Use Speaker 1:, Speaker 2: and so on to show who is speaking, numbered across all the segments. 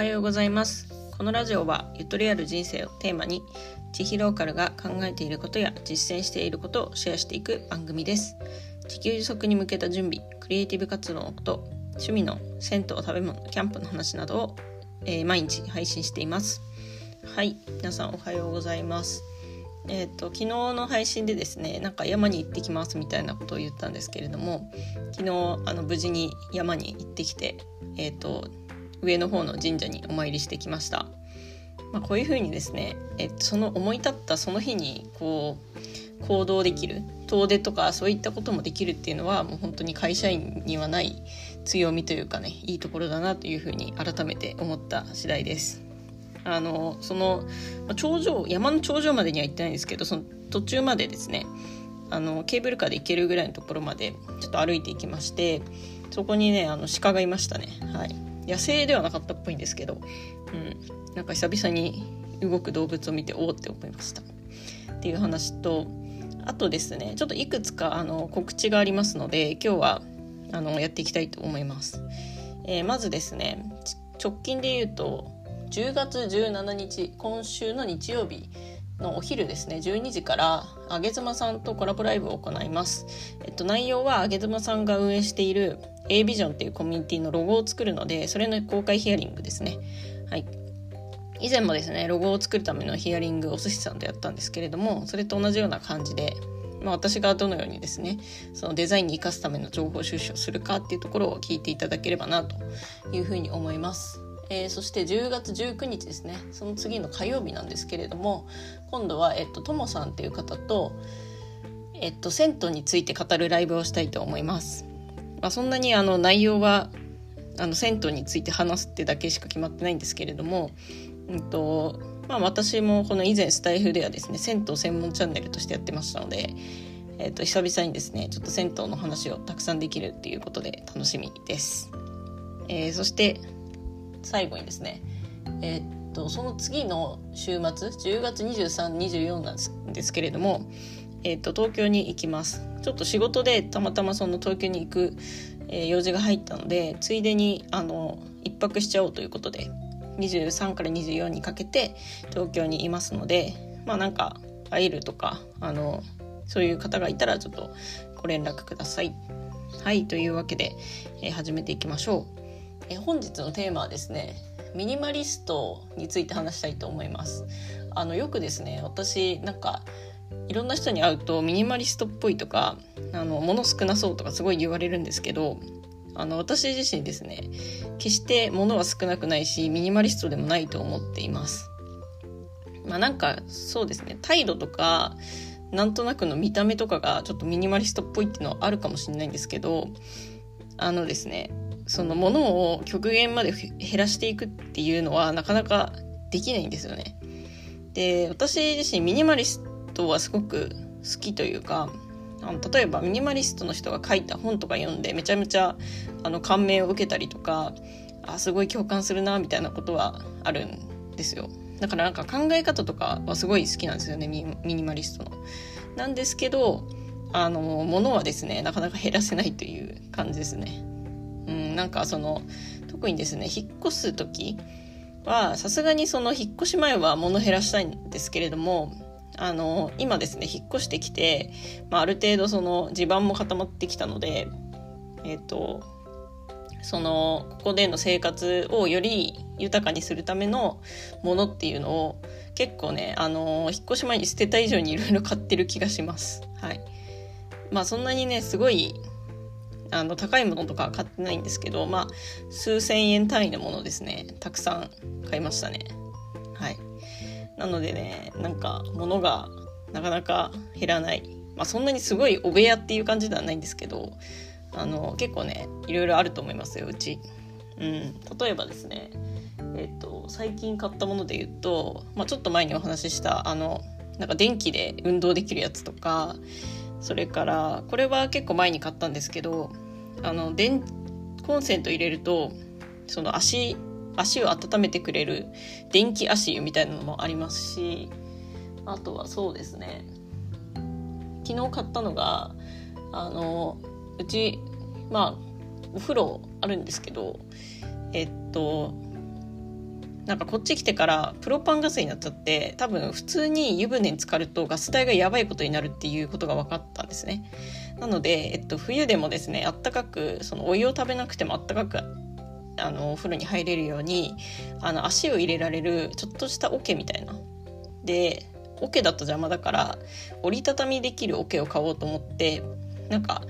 Speaker 1: はようございます。このラジオはゆとりある人生をテーマに地域ローカルが考えていることや実践していることをシェアしていく番組です。地球持続に向けた準備クリエイティブ活動のこと趣味の銭湯食べ物キャンプの話などを、えー、毎日配信しています。はい皆さんおはようございます。えーと、昨日の配信でですねなんか山に行ってきますみたいなことを言ったんですけれども昨日あの無事に山に行ってきて、えーと、上の方の神社にお参りしてきました。まあ、こういうふうにですね、えーと、その思い立ったその日にこう行動できる遠出とかそういったこともできるっていうのはもう本当に会社員にはない強みというかねいいところだなというふうに改めて思った次第です。あのその頂上山の頂上までには行ってないんですけどその途中までですねあのケーブルカーで行けるぐらいのところまでちょっと歩いていきましてそこにねあの鹿がいましたねはい野生ではなかったっぽいんですけど、うん、なんか久々に動く動物を見ておおって思いました。っていう話とあとですねちょっといくつかあの告知がありますので今日はあのやっていきたいと思います、えー、まずですね直近で言うと10月17日今週の日曜日のお昼ですね12時からあげ妻さんとコラボライブを行います、えっと、内容はあげ妻さんが運営している A ビジョンっていうコミュニティのロゴを作るのでそれの公開ヒアリングですねはい以前もですねロゴを作るためのヒアリングお寿司さんとやったんですけれどもそれと同じような感じでまあ、私がどのようにですねそのデザインに生かすための情報収集をするかっていうところを聞いていただければなというふうに思います。えー、そして10月19日ですねその次の火曜日なんですけれども今度は、えっと、ともさんっていう方と、えっと、銭湯について語るライブをしたいと思います。まあ、そんなにあの内容はあの銭湯について話すってだけしか決まってないんですけれども、うんとまあ、私もこの以前スタイフではですね銭湯専門チャンネルとしてやってましたので、えー、と久々にですねちょっと銭湯の話をたくさんできるっていうことで楽しみです。えー、そして最後にですねえー、とその次の週末10月2324なんですけれども、え、っと東京に行きますちょっと仕事でたまたまその東京に行く、えー、用事が入ったのでついでにあの1泊しちゃおうということで23から24にかけて東京にいますのでまあなんか会えるとかあのそういう方がいたらちょっとご連絡ください。はいというわけで、えー、始めていきましょう。え本日のテーマはですねミニマリストについて話したいと思いますあのよくですね私なんかいろんな人に会うとミニマリストっぽいとかあの物少なそうとかすごい言われるんですけどあの私自身ですね決して物は少なくないしミニマリストでもないと思っていますまあなんかそうですね態度とかなんとなくの見た目とかがちょっとミニマリストっぽいっていうのはあるかもしれないんですけどあのですねそのものを極限まで減らしていくっていうのはなかなかできないんですよね。で私自身ミニマリストはすごく好きというかあの例えばミニマリストの人が書いた本とか読んでめちゃめちゃあの感銘を受けたりとかあすごい共感するなみたいなことはあるんですよだからなんか考え方とかはすごい好きなんですよねミニマリストの。なんですけどあの物はですねなかなか減らせないという感じですね。うん、なんかその特にですね引っ越す時はさすがにその引っ越し前は物減らしたいんですけれどもあの今ですね引っ越してきて、まあ、ある程度その地盤も固まってきたのでえっ、とそのここでの生活をより豊かにするためのものっていうのを結構ねあの引っ越し前に捨てた以上にいろいろ買ってる気がします。はい。まあそんなにねすごいあの高いものとか買ってないんですけどまあ数千円単位のものですねたくさん買いましたねはいなのでねなんか物がなかなか減らない。まあそんなにすごいお部屋っていう感じではないんですけどあの結構ねいろいろあると思いますようち。うん。例えばですねえっ、と最近買ったもので言うと、まあ、ちょっと前にお話ししたあのなんか電気で運動できるやつとかそれからこれは結構前に買ったんですけどあの電コンセント入れるとその足足を温めてくれる電気足湯みたいなのもありますしあとはそうですね昨日買ったのがあのうちまあお風呂あるんですけどえっとなんかこっち来てからプロパンガスになっちゃって多分普通に湯船に浸かるとガス代がやばいことになるっていうことが分かったんですね。なので、えっと、冬でもですねあったかくそのお湯を食べなくてもあったかくあのお風呂に入れるようにあの足を入れられるちょっとした桶みたいな。で桶だと邪魔だから折りたたみできる桶を買おうと思ってなんか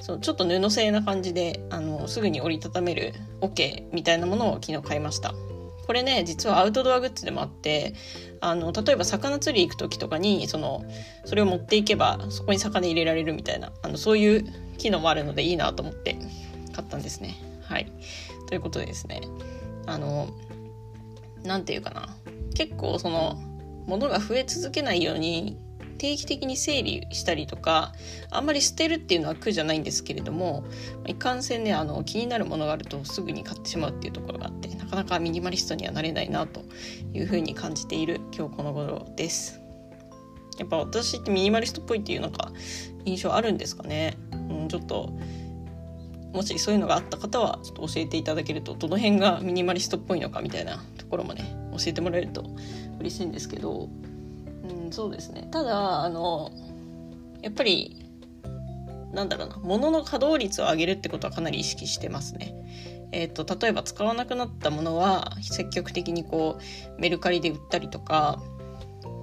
Speaker 1: そうちょっと布製な感じであのすぐに折りたためる桶みたいなものを昨日買いました。これね実はアウトドアグッズでもあってあの例えば魚釣り行く時とかにそのそれを持っていけばそこに魚入れられるみたいなあのそういう機能もあるのでいいなと思って買ったんですね。はい。ということでですねあの何て言うかな結構その物が増え続けないように定期的に整理したりとかあんまり捨てるっていうのは苦じゃないんですけれどもいかんせんねあの気になるものがあるとすぐに買ってしまうっていうところがあってなかなかミニマリストにはなれないなというふうに感じている今日この頃です。やっぱ私ってミニマリストっぽいっていうなんか印象あるんですかね、うん、ちょっともしそういうのがあった方はちょっと教えていただけるとどの辺がミニマリストっぽいのかみたいなところもね教えてもらえると嬉しいんですけどうんそうですねただあのやっぱりなんだろうな物の稼働率を上げるってことはかなり意識してますね。えーと、例えば使わなくなったものは積極的にこうメルカリで売ったりとか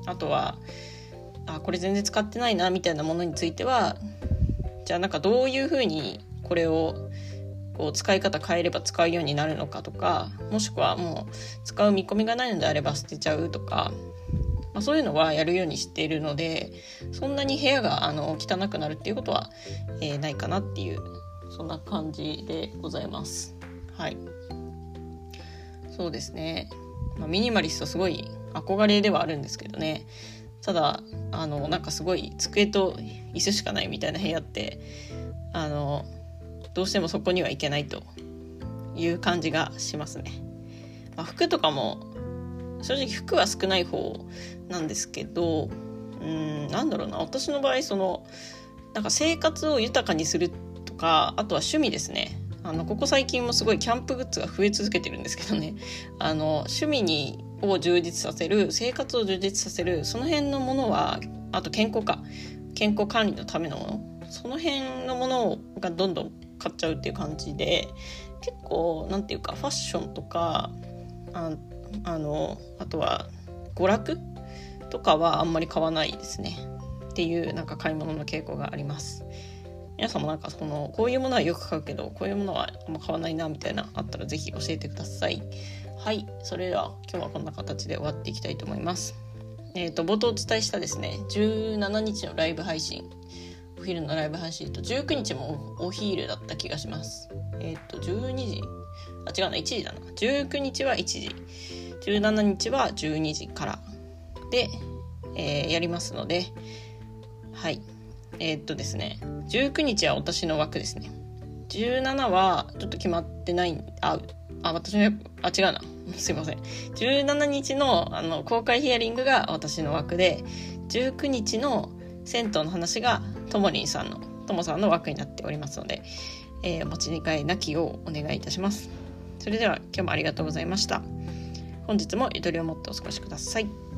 Speaker 1: あとはあこれ全然使ってないなみたいなものについてはじゃあなんかどういうふうにこれをこう使い方変えれば使うようになるのかとかもしくはもう使う見込みがないのであれば捨てちゃうとかまあ、そういうのはやるようにしているのでそんなに部屋があの汚くなるっていうことは、えー、ないかなっていうそんな感じでございます。はい。そうですね、まあ、ミニマリストすごい憧れではあるんですけどね。ただあのなんかすごい机と椅子しかないみたいな部屋ってあのどうしてもそこには行けないという感じがしますね。まあ、服とかも正直服は少ない方なんですけどうんなんだろうな。私の場合そのなんか生活を豊かにするとかあとは趣味ですね。あのここ最近もすごいキャンプグッズが増え続けてるんですけどね。あの趣味にを充実させる生活を充実させるその辺のものはあと健康か。健康管理のためのもの。その辺のものがどんどん買っちゃうっていう感じで結構何て言うかファッションとかああのあとは娯楽とかはあんまり買わないですね。っていうなんか買い物の傾向があります。皆さんもなんかそのこういうものはよく買うけどこういうものはあんま買わないなみたいなあったら是非教えてください。はいそれでは今日はこんな形で終わっていきたいと思います。えっ、ー、と冒頭お伝えしたですね17日のライブ配信。お昼のライブ配信と19日もお昼だった気がします。えっ、ー、と12時。あ違うな1時だな。19日は1時。17日は12時から。で、えー、やりますので。はい。えー、っとですね。19日は私の枠ですね。17はちょっと決まってないああ私のあ違うな。すいません。17日のあの公開ヒアリングが私の枠で19日の銭湯の話がともりんさんのともさんの枠になっておりますので、えー、お持ち帰りなきをお願いいたしますそれでは今日もありがとうございました。本日もゆとりを持ってお過ごしください。